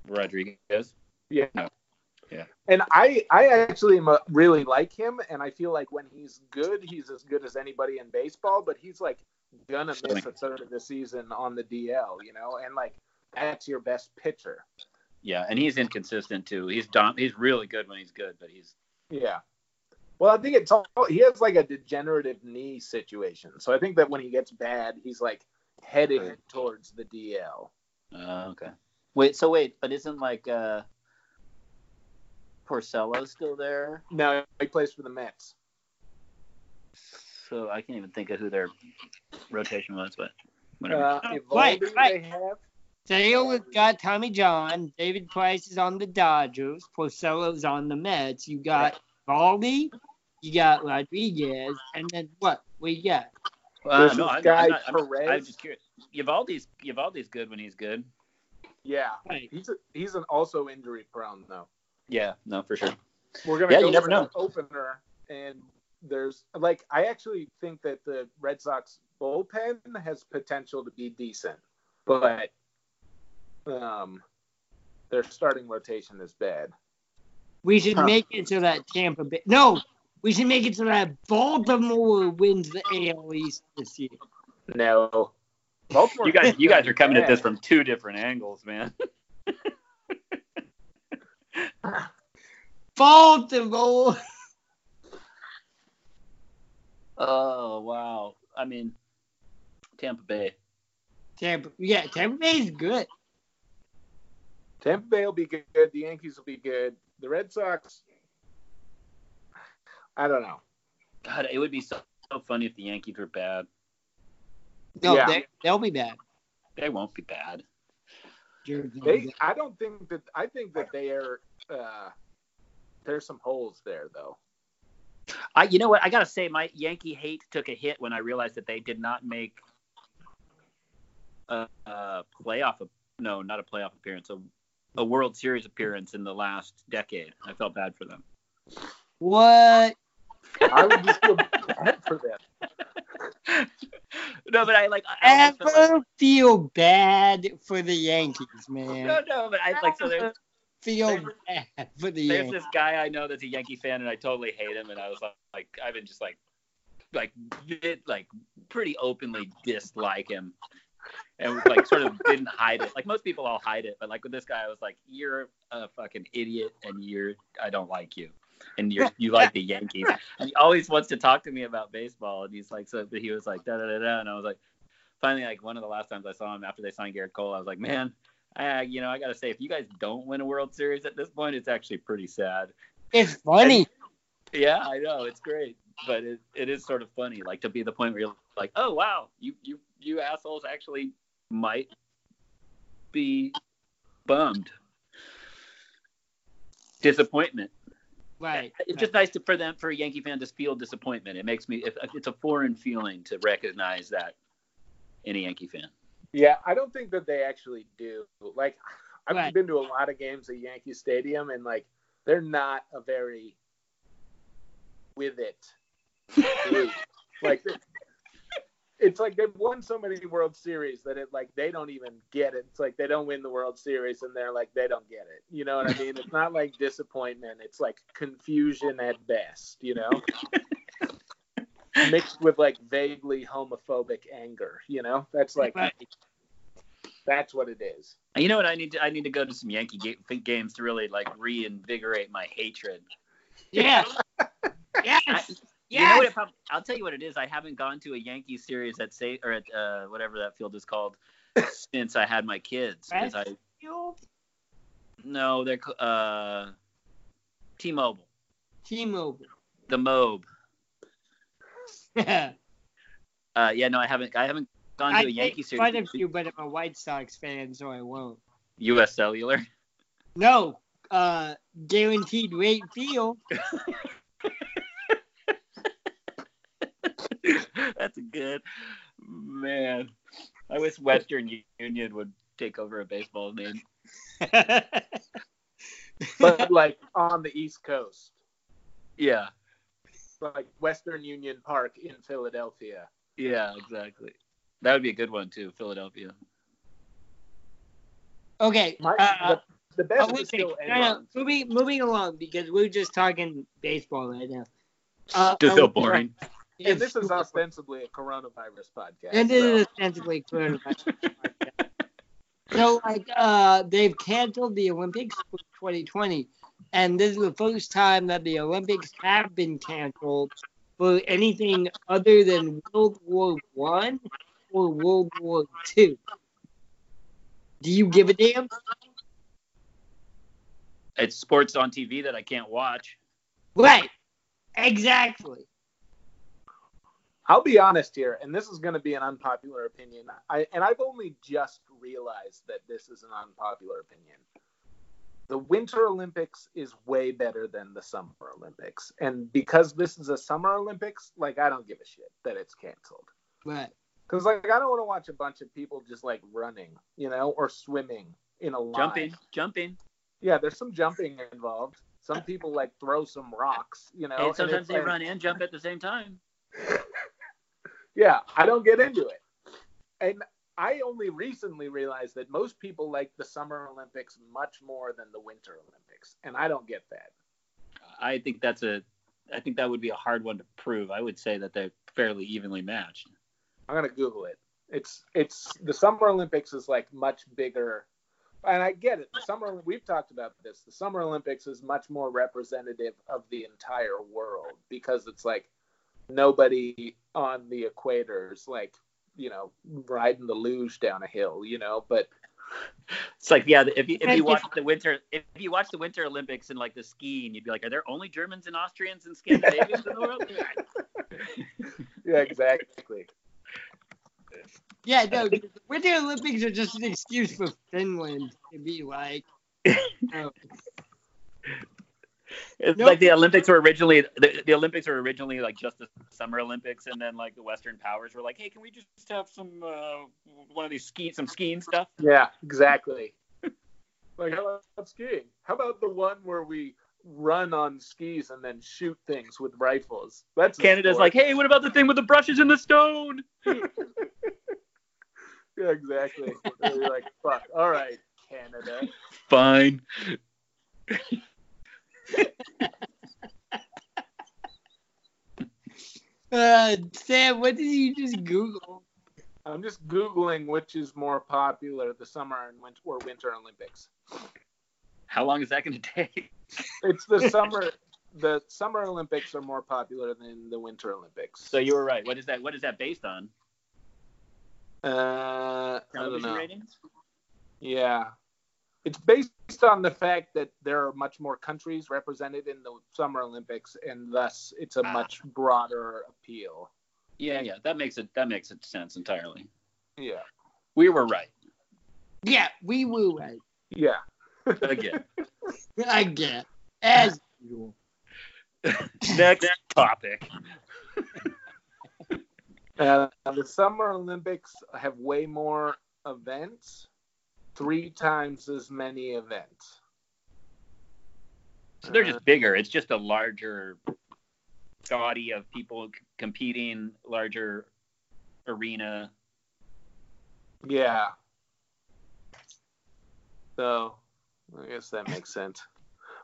Rodriguez. Yeah. No. Yeah. And I I actually am a, really like him, and I feel like when he's good, he's as good as anybody in baseball. But he's like gonna miss a third of the season on the DL, you know, and like that's your best pitcher. Yeah, and he's inconsistent too. He's dom- He's really good when he's good, but he's Yeah. Well, I think it's all he has like a degenerative knee situation. So I think that when he gets bad, he's like headed towards the DL. uh, okay. Wait, so wait, but isn't like uh Porcello still there? No, he plays for the Mets. So I can't even think of who their rotation was, but whatever. Uh, Eovaldi right, right. they have. Sale has got Tommy John. David Price is on the Dodgers. Porcello's on the Mets. You got Baldy. You got Rodriguez. And then what? We got Well, there's no, this I'm, guy, I'm, not, I'm, Perez. I'm just curious. Eovaldi's Eovaldi's good when he's good. Yeah, Right. he's a, he's an also injury prone though. Yeah, no, for sure. We're gonna Yeah, go you never to know. the opener, and there's like I actually think that the Red Sox bullpen has potential to be decent, but um, their starting rotation is bad. We should make it so that Tampa Bay. No, we should make it so that Baltimore wins the AL East this year. No, Baltimore. You guys, you guys are coming at this from two different angles, man. Baltimore. Oh wow. I mean, Tampa Bay. Tampa. Yeah, Tampa Bay is good. Tampa Bay will be good. The Yankees will be good. The Red Sox. I don't know. God, it would be so, so funny if the Yankees were bad. No, Yeah. they, they'll be bad. They won't be bad. They. I don't think that. I think that they are. Uh, there's some holes there though. I, you know what? I gotta say, my Yankee hate took a hit when I realized that they did not make a, a playoff. No, not a playoff appearance. A, a World Series appearance in the last decade. I felt bad for them. What? I would just feel bad for them. no, but I like. I almost felt like- Ever feel bad for the Yankees, man? no, no, but I like so there's Feel There's- bad for the there's Yankees. this guy I know that's a Yankee fan, and I totally hate him. And I was like, like I've been just like, like, like pretty openly dislike him, and like sort of didn't hide it. Like most people, I'll hide it, but like with this guy, I was like, you're a fucking idiot, and you're I don't like you, and you're you like the Yankees, and he always wants to talk to me about baseball, and he's like, so but he was like da da da da, and I was like, finally like one of the last times I saw him after they signed Gerrit Cole, I was like, man. I, you know, I gotta say, if you guys don't win a World Series at this point, it's actually pretty sad. It's funny. Yeah, I know it's great, but it, it is sort of funny, like to be the point where you're like, oh wow, you you you assholes actually might be bummed, disappointment. Right. It's just nice to, for them for a Yankee fan to feel disappointment. It makes me if, it's a foreign feeling to recognize that in a Yankee fan. Yeah, I don't think that they actually do. Like, I've Right. been to a lot of games at Yankee Stadium, and like, they're not a very with it like, it's like they've won so many World Series that it like they don't even get it. It's like they don't win the World Series, and they're like they don't get it. You know what I mean? It's not like disappointment. It's like confusion at best. You know. Mixed with like vaguely homophobic anger, you know, that's like Right. That's what it is. You know what? I need to I need to go to some Yankee ga- games to really like reinvigorate my hatred. Yeah. yes. I, yes. You know probably, I'll tell you what it is. I haven't gone to a Yankee series at say or at uh, whatever that field is called since I had my kids. I no, they're uh, T-Mobile, T-Mobile. the Mobe. I Uh, yeah, no, I haven't. I haven't gone to a Yankee series. of you, but I'm a White Sox fan, so I won't. U.S. Cellular. No, uh, guaranteed rate field. That's good, man. I wish Western Union would take over a baseball name. But like on the East Coast, Yeah, like Western Union Park in Philadelphia. yeah, exactly. That would be a good one too, Philadelphia. okay. My, uh, the, the best is still No, no, moving, moving along because we're just talking baseball right now. Uh, Just so Olympics- boring. And this is ostensibly a coronavirus podcast. And this so- is ostensibly coronavirus. podcast. so, like, uh, they've canceled the Olympics for 2020, and this is the first time that the Olympics have been canceled for anything other than World War One or World War Two. Do you give a damn? It's sports on TV that I can't watch. Right. Exactly. I'll be honest here, and this is going to be an unpopular opinion. I and I've only just realized that this is an unpopular opinion. The Winter Olympics is way better than the Summer Olympics, and because this is a Summer Olympics, like I don't give a shit that it's canceled. Right. Because like I don't want to watch a bunch of people just like running, you know, or swimming in a line. Jumping, jumping. Yeah, there's some jumping involved. Some people like throw some rocks, you know. and and sometimes it's they like- run and jump at the same time. Yeah, I don't get into it. And I only recently realized that most people like the Summer Olympics much more than the Winter Olympics, and I don't get that. I think that's a. I think that would be a hard one to prove. I would say that they're fairly evenly matched. I'm gonna Google it. It's it's the Summer Olympics is like much bigger, and I get it. The summer we've talked about this. The Summer Olympics is much more representative of the entire world because it's like nobody on the equators like you know riding the luge down a hill, you know. But It's like yeah, if you if you watch the winter if you watch the Winter Olympics and like the skiing, you'd be like, are there only Germans and Austrians and Scandinavians in the world? yeah, exactly. Yeah, no, the Winter Olympics are just an excuse for Finland to be like, oh, It's Nope. like the Olympics were originally the, the Olympics were originally like just the Summer Olympics, and then like the Western powers were like, hey, can we just have some uh, one of these ski some skiing stuff? Yeah, exactly. like how about skiing? How about the one where we run on skis and then shoot things with rifles? That's Canada's like, hey, what about the thing with the brushes and the stone? yeah, exactly. They're like, fuck. All right, Canada. Fine. Uh, Sam, what did you just Google? I'm just googling which is more popular, the summer and winter or winter Olympics. How long is that going to take? It's the summer. The summer Olympics are more popular than the winter Olympics. So you were right. What is that? What is that based on? uh, I don't Television know. ratings? Yeah. It's based on the fact that there are much more countries represented in the Summer Olympics, and thus it's a Ah. much broader appeal. Yeah, yeah, that makes it that makes it sense entirely. Yeah. We were right Yeah, we were right. Yeah. again. Again, as usual. Next topic. Uh, the Summer Olympics have way more events, three times as many events. So they're just uh, bigger. It's just a larger body of people c- competing, larger arena. Yeah. So I guess that makes sense.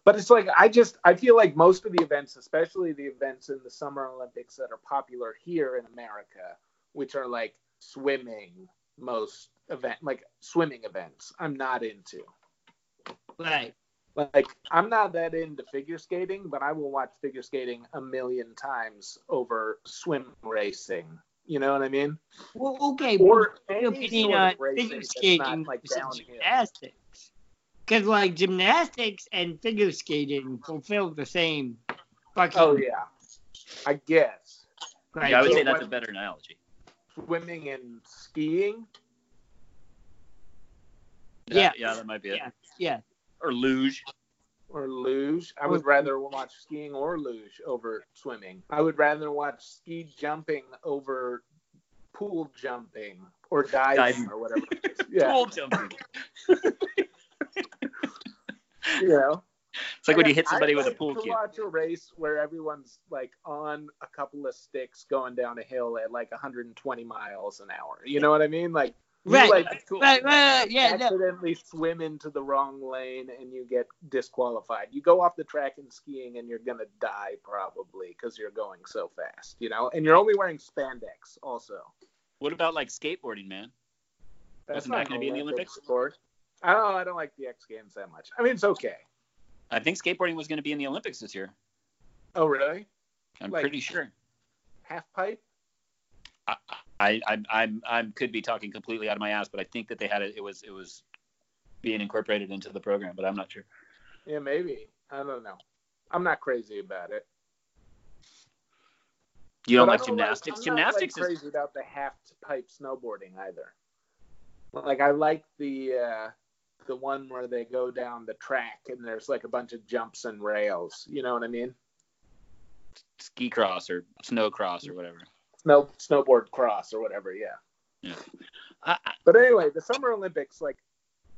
But it's like I just I feel like most of the events, especially the events in the Summer Olympics that are popular here in America, which are like swimming, most event like swimming events, I'm not into. Right. Like I'm not that into figure skating, but I will watch figure skating a million times over swim racing. You know what I mean? Well, okay. Or but any opinion sort on of racing figure skating not like gymnastics. Because like gymnastics and figure skating fulfill the same fucking Oh yeah, I guess Yeah, I would criteria. say that's a better analogy. swimming and skiing. Yeah. yeah, that might be it. Yeah. Yeah. Or luge. or luge. I would rather watch skiing or luge over swimming. I would rather watch ski jumping over pool jumping or diving, Diving. or whatever. Yeah, Pool jumping. you know. It's like when you hit I'd somebody with a like pool to cue. watch a race where everyone's like on a couple of sticks going down a hill at like 120 miles an hour. You know what I mean? Like you Right. like That's. Right, right, right, yeah, no. accidentally swim into the wrong lane and you get disqualified. You go off the track in skiing and you're gonna die probably because you're going so fast, you know. And you're only wearing spandex also. What about like skateboarding, man? That's Wasn't that gonna an be in the Olympics? Sport. I don't. I don't like the X Games that much. I mean, it's okay. I think skateboarding was going to be in the Olympics this year. Oh, really? I'm Like- pretty sure. Half pipe? I, I, I, I'm, I could be talking completely out of my ass, but I think that they had it. It was, it was being incorporated into the program, but I'm not sure. Yeah, maybe. I don't know. I'm not crazy about it. You don't But like gymnastics? I'm gymnastics like, is crazy about the half pipe snowboarding either. Like I like the uh, the one where they go down the track and there's like a bunch of jumps and rails. You know what I mean? ski cross or snow cross or whatever. Snow snowboard cross or whatever. Yeah. I, I, But anyway, the Summer Olympics, like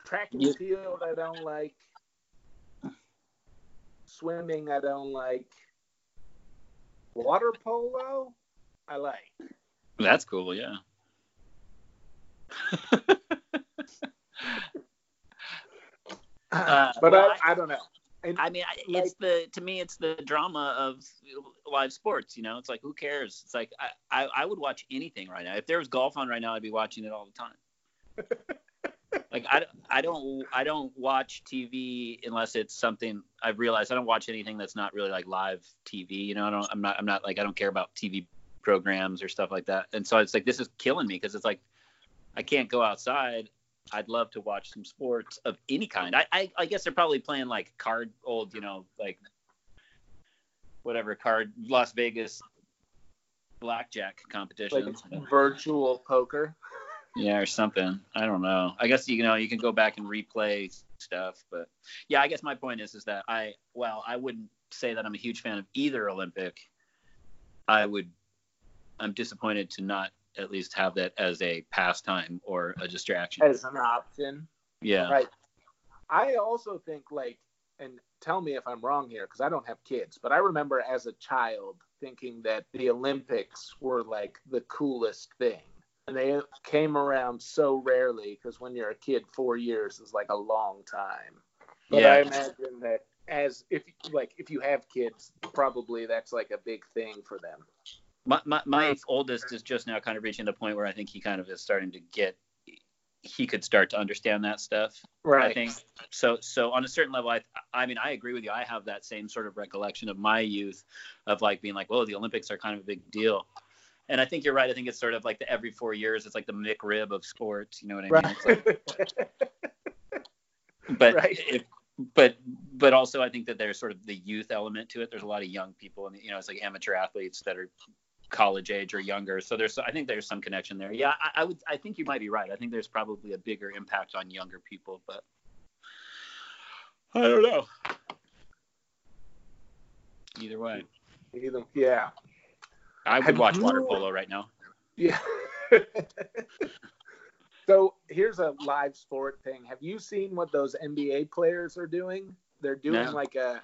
track and Yeah. field, I don't like. Swimming, I don't like. Water polo, I like. that's cool. Yeah. Uh, but well, I, I don't know. And I mean, I- it's the to me, it's the drama of live sports. You know, it's like who cares? It's like I, I, I would watch anything right now. If there was golf on right now, I'd be watching it all the time. like I, I don't I don't watch TV unless it's something I've realized I don't watch anything that's not really like live TV. You know, I don't I'm not I'm not like I don't care about TV programs or stuff like that. And so it's like this is killing me because it's like I can't go outside. I'd love to watch some sports of any kind. I, I, I guess they're probably playing like card old, you know, like whatever card Las Vegas blackjack like competitions. virtual poker. yeah, or something. I don't know. I guess you know you can go back and replay stuff, but yeah, I guess my point is is that I well, I wouldn't say that I'm a huge fan of either Olympic. I would I'm disappointed to not at least have that as a pastime or a distraction. as an option. yeah. Right. I also think like, and tell me if I'm wrong here because I don't have kids, but I remember as a child thinking that the Olympics were like the coolest thing. And they came around so rarely because when you're a kid, four years is like a long time. But Yeah. I imagine that as if like if you have kids, probably that's like a big thing for them. My, my, my oldest is just now kind of reaching the point where I think he kind of is starting to get he could start to understand that stuff. Right. I think so. So on a certain level, I I mean I agree with you. I have that same sort of recollection of my youth, of like being like, whoa, the Olympics are kind of a big deal. And I think you're right. I think it's sort of like the every four years, it's like the McRib of sports. You know what I mean? Like, Right. but Right. if, but but also I think that there's sort of the youth element to it. There's a lot of young people, and you know, it's like amateur athletes that are college age or younger. So there's I think there's some connection there. Yeah, I, I would I think you might be right. I think there's probably a bigger impact on younger people, but I don't know. Either way, Either, yeah. I would Have watch you- water polo right now. Yeah. so here's a live sport thing. Have you seen what those NBA players are doing? They're doing No. like a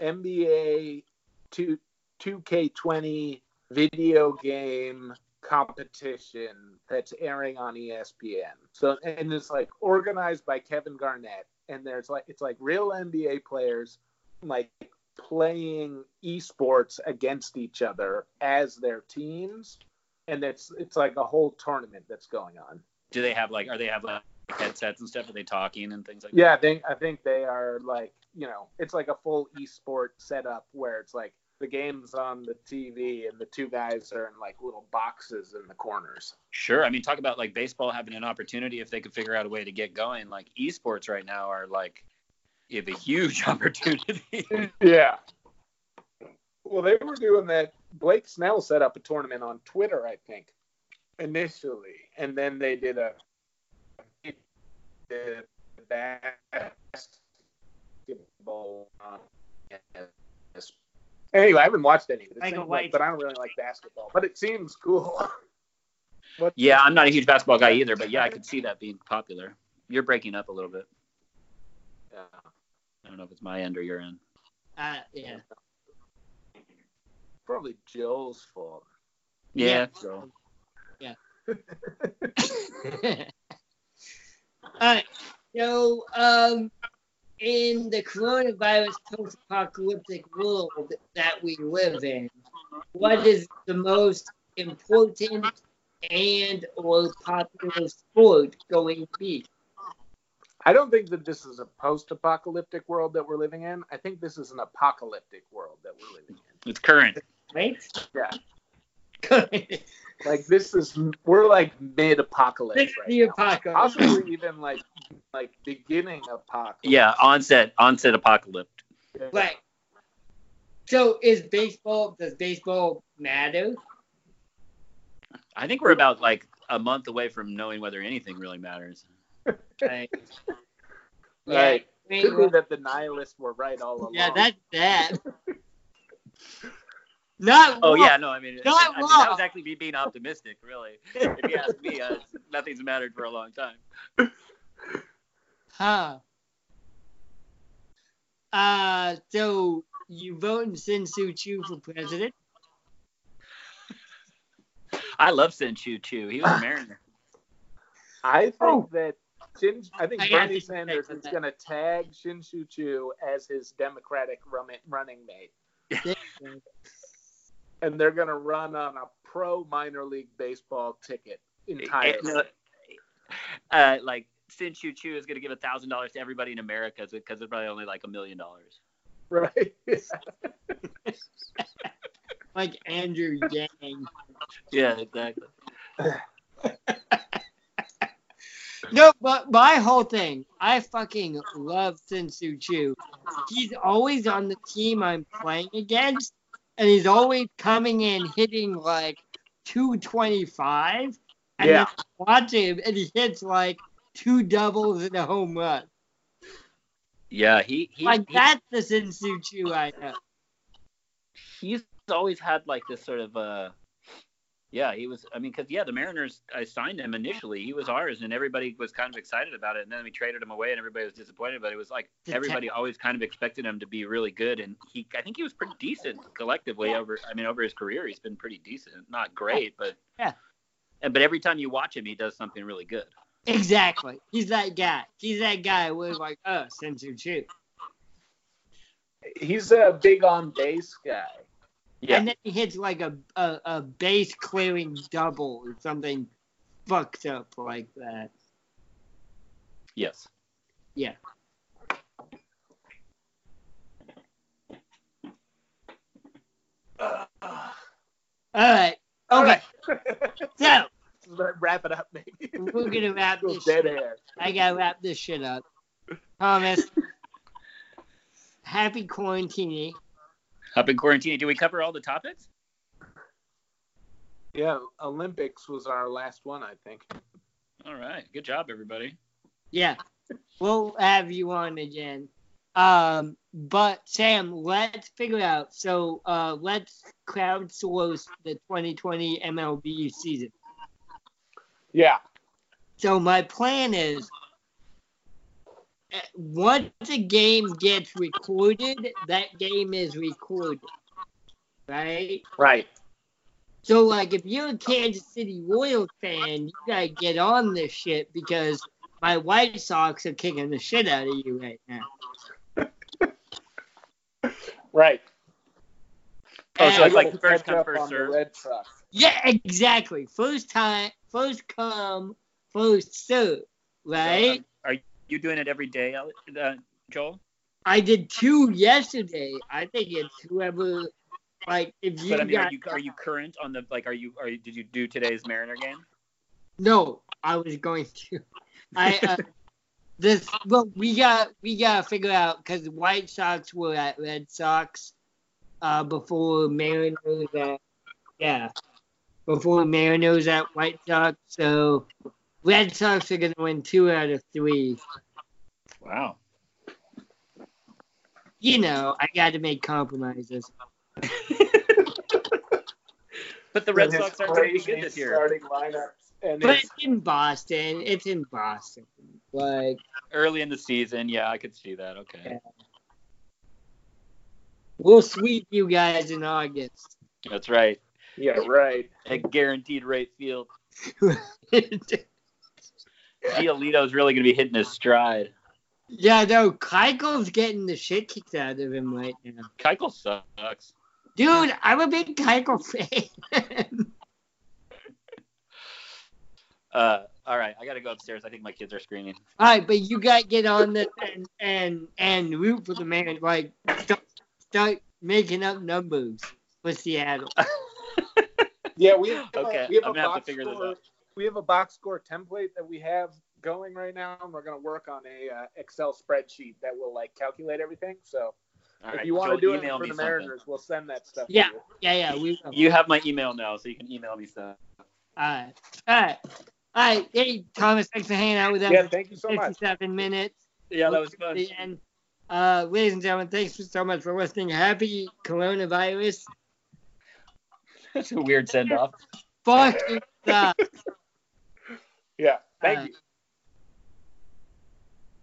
NBA two two K twenty video game competition that's airing on ESPN. So and it's like organized by Kevin Garnett and there's like it's like real NBA players like playing esports against each other as their teams and it's it's like a whole tournament that's going on. Do they have like are they have like headsets and stuff? Are they talking and things like that? Yeah, I think I think they are like you know it's like a full esport setup where it's like the game's on the TV and the two guys are in like little boxes in the corners. Sure. I mean, talk about like baseball having an opportunity if they could figure out a way to get going. Like esports right now are like you have a huge opportunity. Yeah. Well, they were doing that. Blake Snell set up a tournament on Twitter, I think, initially, and then they did a basketball. on- Anyway, I haven't watched any of it, It Like a seems white- but I don't really like basketball. But it seems cool. what, yeah, I'm not a huge basketball guy either, but yeah, I could see that being popular. You're breaking up a little bit. Yeah. I don't know if it's my end or your end. Uh, yeah. Probably Joe's fault. Yeah. Yeah. So All right. So, um, in the coronavirus post-apocalyptic world that we live in, what is the most important and or popular sport going to be? I don't think that this is a post-apocalyptic world that we're living in. I think this is an apocalyptic world that we're living in. it's current. Right? Yeah. Good. Like this is we're like mid-apocalypse right the now. apocalypse. Possibly even like like beginning apocalypse. Yeah, onset onset apocalypse. Right. So, is baseball? Does baseball matter? I think we're about like a month away from knowing whether anything really matters. Right. Right. Yeah, Could be that the nihilists were right all along. yeah, that's bad. Not Oh wrong. yeah, no, I mean, Not I mean that wrong. was actually me being optimistic, really. If you ask me, uh, nothing's mattered for a long time. Huh. Uh, so you voting Shin-Soo Choo for president? I love Shin-Soo Choo. He was a Mariner. I think Oh. that Shin, I think I Bernie. Sanders is going to tag Shin-Soo Choo as his Democratic running mate, and they're going to run on a pro minor league baseball ticket entirely. No, uh, like Shin-Soo Choo is going to give a thousand dollars to everybody in America because it's probably only like a million dollars. Right? Like Andrew Yang. Yeah, exactly. No, but my whole thing, I fucking love Shin-Soo Choo. He's always on the team I'm playing against, and he's always coming in hitting like 225. And Yeah. then watch him, and he hits like two doubles and a home run. Yeah, he he, Like he that's the Sin Chu I know. he's always had like this sort of uh yeah he was i mean because yeah the mariners i signed him initially he was ours and everybody was kind of excited about it and then we traded him away and everybody was disappointed but it was like everybody always kind of expected him to be really good and he i think he was pretty decent collectively over i mean over his career he's been pretty decent not great but Yeah. and but every time you watch him he does something really good Exactly. He's that guy. He's that guy who's like, oh, Shin-Soo Choo. He's a big on base guy. Yeah And then he hits like a, a, a base clearing double or something fucked up like that. yes Yeah. Uh. All right. Okay. right. So Let- Wrap it up, maybe. we're gonna wrap Go this dead shit up. air. I gotta wrap this shit up. Thomas, happy quarantine. Up in quarantine, do we cover all the topics? Yeah, Olympics was our last one, I think. All right, good job, everybody. Yeah, we'll have you on again. Um, but Sam, let's figure it out. So, uh, let's crowdsource the 2020 MLB season. Yeah. So my plan is, once a game gets recorded, that game is recorded, right? Right. So like, if you're a Kansas City Royals fan, you gotta get on this shit because my White Sox are kicking the shit out of you right now. Right. Oh, so it's like first come, first serve. Yeah, exactly. First time, first come, first serve, right? Um, you doing it every day, uh, Joel? I did two yesterday. I think it's whoever, like, if you But I mean, got are you are you current on the like? Are you are you, did you do today's Mariner game? no, I was going to. I uh, this well, we got we got to figure out because White Sox were at Red Sox, uh, before Mariners at yeah, before Mariners at White Sox. So Red Sox are gonna win two out of three. Wow. You know, I got to make compromises. But the Red With Sox aren't going to be crazy good this year. Starting lineups and But it's in Boston. It's in Boston. Like, Early in the season, yeah, I could see that. Okay. Yeah. we'll sweep you guys in August. That's right. yeah, right. At guaranteed rate field. Giolito's really going to be hitting his stride. Yeah, no, Keuchel's getting the shit kicked out of him right now. Keuchel sucks. Dude, I'm a big Keuchel fan. Uh, all right, I got to go upstairs. I think my kids are screaming. All right, but you got to get on this and and and root for the man. Like, start, start making up numbers for Seattle. Yeah, we have, Okay, a, we have I'm a gonna have to box figure this score. out. We have a box score template that we have going right now, and we're gonna work on a uh, Excel spreadsheet that will like calculate everything. So All if right, you want to do it for me the something. Mariners, we'll send that stuff. to Yeah. you. Yeah, yeah, we will. You have my email now, so you can email me stuff. All right, all right, all right. Hey, Thomas, thanks for hanging out with us. Yeah, thank you so much. 57 minutes. Yeah, that was at fun. the end. Uh, ladies and gentlemen, thanks so much for listening. Happy coronavirus. That's a weird send off. Fucking sucks. Yeah, thank Uh, you.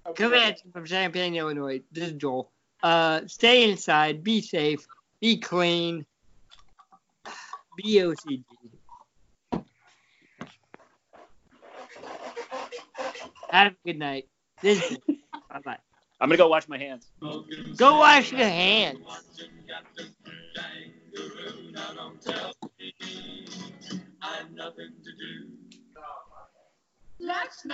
Okay. Come at you from Champaign, Illinois. This is Joel. Uh, stay inside. Be safe. Be clean. Be OCD. Have a good night. This is bye bye. I'm gonna go wash my hands. Go wash your hands. Last night.